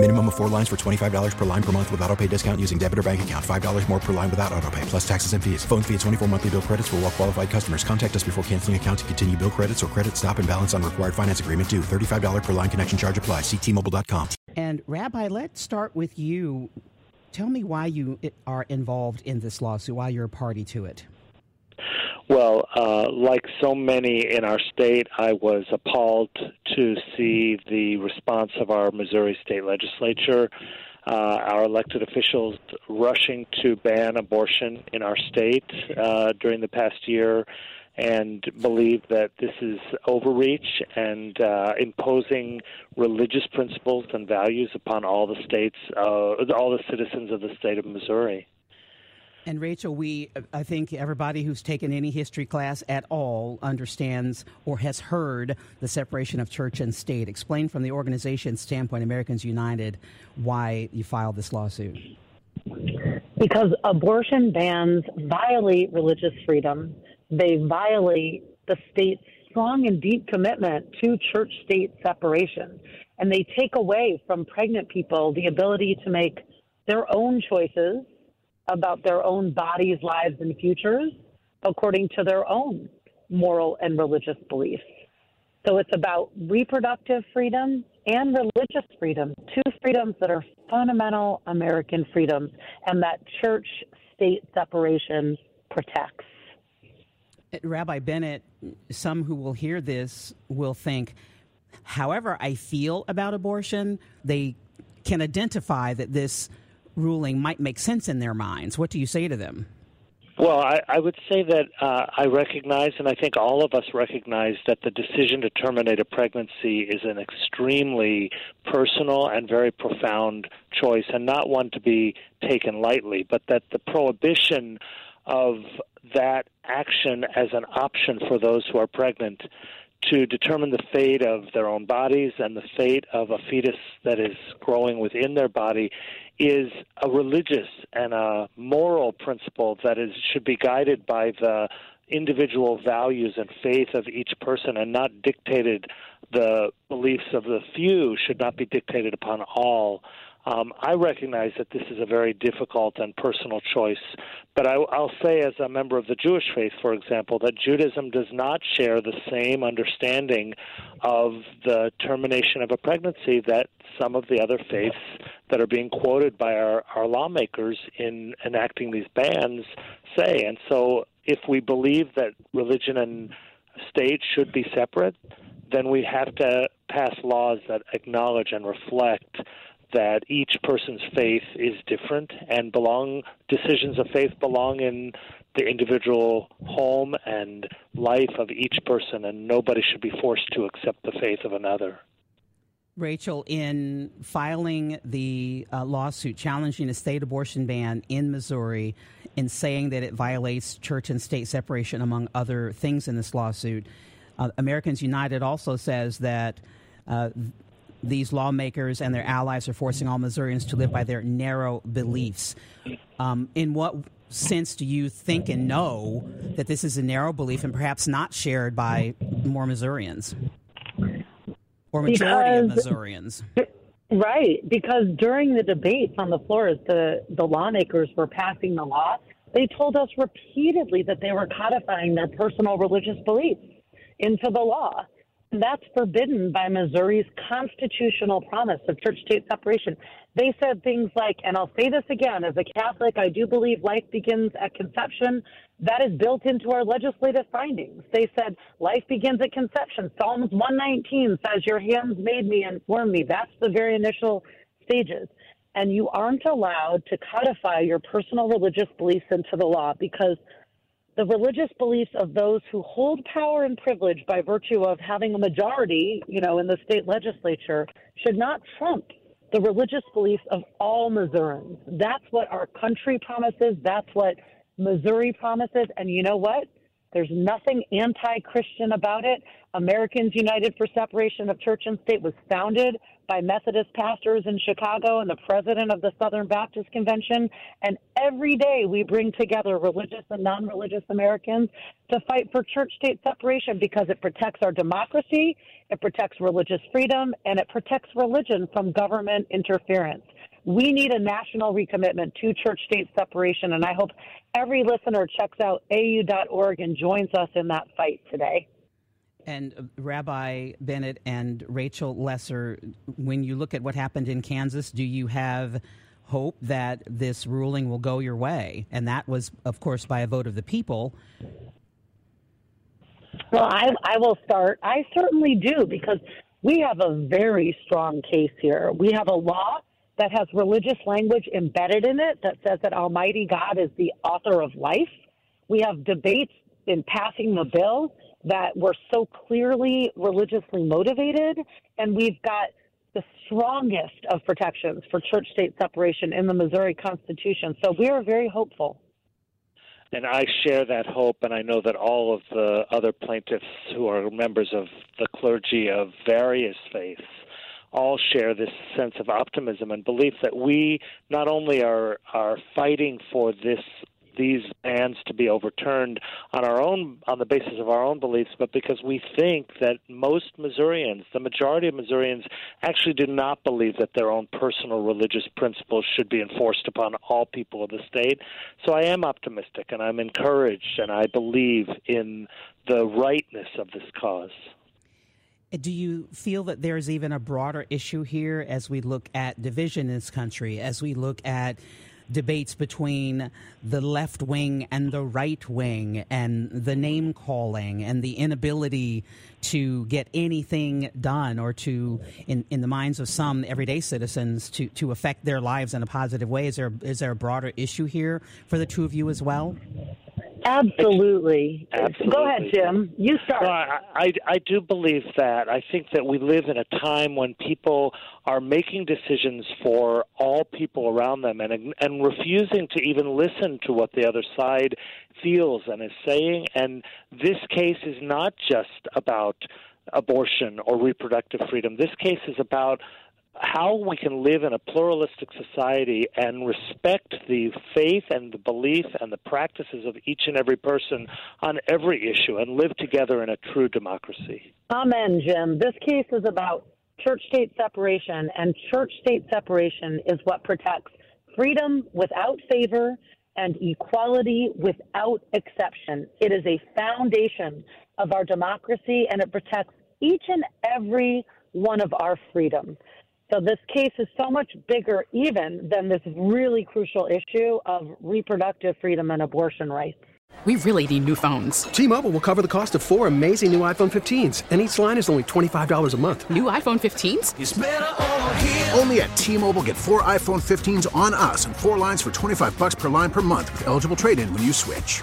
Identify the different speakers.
Speaker 1: Minimum of four lines for $25 per line per month with auto pay discount using debit or bank account. $5 more per line without auto pay, plus taxes and fees. Phone fee at 24 monthly bill credits for all well qualified customers. Contact us before canceling account to continue bill credits or credit stop and balance on required finance agreement due. $35 per line connection charge apply. Ctmobile.com.
Speaker 2: And Rabbi, let's start with you. Tell me why you are involved in this lawsuit, why you're a party to it.
Speaker 3: Well, uh, like so many in our state, I was appalled to see the response of our Missouri state legislature, uh, our elected officials rushing to ban abortion in our state uh, during the past year and believe that this is overreach and uh, imposing religious principles and values upon all the states, uh, all the citizens of the state of Missouri.
Speaker 2: And Rachel, we, I think everybody who's taken any history class at all understands or has heard the separation of church and state. Explain from the organization's standpoint, Americans United, why you filed this lawsuit.
Speaker 4: Because abortion bans violate religious freedom, they violate the state's strong and deep commitment to church state separation. And they take away from pregnant people the ability to make their own choices about their own bodies, lives, and futures according to their own moral and religious beliefs. So it's about reproductive freedom and religious freedom, two freedoms that are fundamental American freedoms and that church state separation protects.
Speaker 2: Uh, Rabbi Bennett, some who will hear this will think, however I feel about abortion, they can identify that this ruling might make sense in their minds. What do you say to them?
Speaker 3: Well, I, I would say that uh, I recognize, and I think all of us recognize, that the decision to terminate a pregnancy is an extremely personal and very profound choice, and not one to be taken lightly, but that the prohibition of that action as an option for those who are pregnant to determine the fate of their own bodies and the fate of a fetus that is growing within their body is a religious and a moral principle that is should be guided by the individual values and faith of each person and not dictated the beliefs of the few should not be dictated upon all um, I recognize that this is a very difficult and personal choice, but I, will say, as a member of the Jewish faith, for example, that Judaism does not share the same understanding of the termination of a pregnancy that some of the other faiths that are being quoted by our, our lawmakers in enacting these bans say. And so, if we believe that religion and state should be separate, then we have to pass laws that acknowledge and reflect that each person's faith is different and belong decisions of faith belong in the individual home and life of each person and nobody should be forced to accept the faith of another.
Speaker 2: Rachel, in filing the uh, lawsuit challenging a state abortion ban in Missouri, in saying that it violates church and state separation, among other things in this lawsuit, uh, Americans United also says that uh, these lawmakers and their allies are forcing all Missourians to live by their narrow beliefs. Um, in what sense do you think and know that this is a narrow belief and perhaps not shared by more Missourians or majority because, of Missourians?
Speaker 4: Right, because during the debates on the floor, as the, the lawmakers were passing the law, they told us repeatedly that they were codifying their personal religious beliefs into the law. That's forbidden by Missouri's constitutional promise of church state separation. They said things like, and I'll say this again, as a Catholic, I do believe life begins at conception. That is built into our legislative findings. They said life begins at conception. Psalms 119 says, Your hands made me and formed me. That's the very initial stages. And you aren't allowed to codify your personal religious beliefs into the law because the religious beliefs of those who hold power and privilege by virtue of having a majority, you know, in the state legislature should not trump the religious beliefs of all Missourians. That's what our country promises. That's what Missouri promises. And you know what? There's nothing anti Christian about it. Americans United for Separation of Church and State was founded by Methodist pastors in Chicago and the president of the Southern Baptist Convention. And every day we bring together religious and non religious Americans to fight for church state separation because it protects our democracy, it protects religious freedom, and it protects religion from government interference. We need a national recommitment to church state separation, and I hope every listener checks out au.org and joins us in that fight today.
Speaker 2: And uh, Rabbi Bennett and Rachel Laser, when you look at what happened in Kansas, do you have hope that this ruling will go your way? And that was, of course, by a vote of the people.
Speaker 4: Well, I, I will start. I certainly do because we have a very strong case here. We have a law that has religious language embedded in it that says that Almighty God is the author of life. We have debates in passing the bill that were so clearly religiously motivated, and we've got the strongest of protections for church state separation in the Missouri Constitution. So we are very hopeful.
Speaker 3: And I share that hope, and I know that all of the other plaintiffs who are members of the clergy of various faiths all share this sense of optimism and belief that we not only are are fighting for this these bans to be overturned on our own on the basis of our own beliefs, but because we think that most Missourians, the majority of Missourians, actually do not believe that their own personal religious principles should be enforced upon all people of the state. So I am optimistic and I'm encouraged and I believe in the rightness of this cause.
Speaker 2: Do you feel that there's even a broader issue here as we look at division in this country, as we look at debates between the left wing and the right wing and the name calling and the inability to get anything done or to in, in the minds of some everyday citizens to, to affect their lives in a positive way? Is there is there a broader issue here for the two of you as well
Speaker 4: Absolutely.
Speaker 3: Absolutely.
Speaker 4: Go ahead, Jim. You start.
Speaker 3: No, I, I, I do believe that. I think that we live in a time when people are making decisions for all people around them and and refusing to even listen to what the other side feels and is saying. And this case is not just about abortion or reproductive freedom. This case is about how we can live in a pluralistic society and respect the faith and the belief and the practices of each and every person on every issue and live together in a true democracy.
Speaker 4: Amen, Jim. This case is about church state separation, and church state separation is what protects freedom without favor and equality without exception. It is a foundation of our democracy, and it protects each and every one of our freedoms. So this case is so much bigger even than this really crucial issue of reproductive freedom and abortion rights.
Speaker 5: We really need new phones.
Speaker 6: T-Mobile will cover the cost of four amazing new iPhone 15s, and each line is only $25 a month.
Speaker 5: New iPhone 15s?
Speaker 7: Only at T-Mobile get four iPhone 15s on us and four lines for 25 bucks per line per month with eligible trade-in when you switch.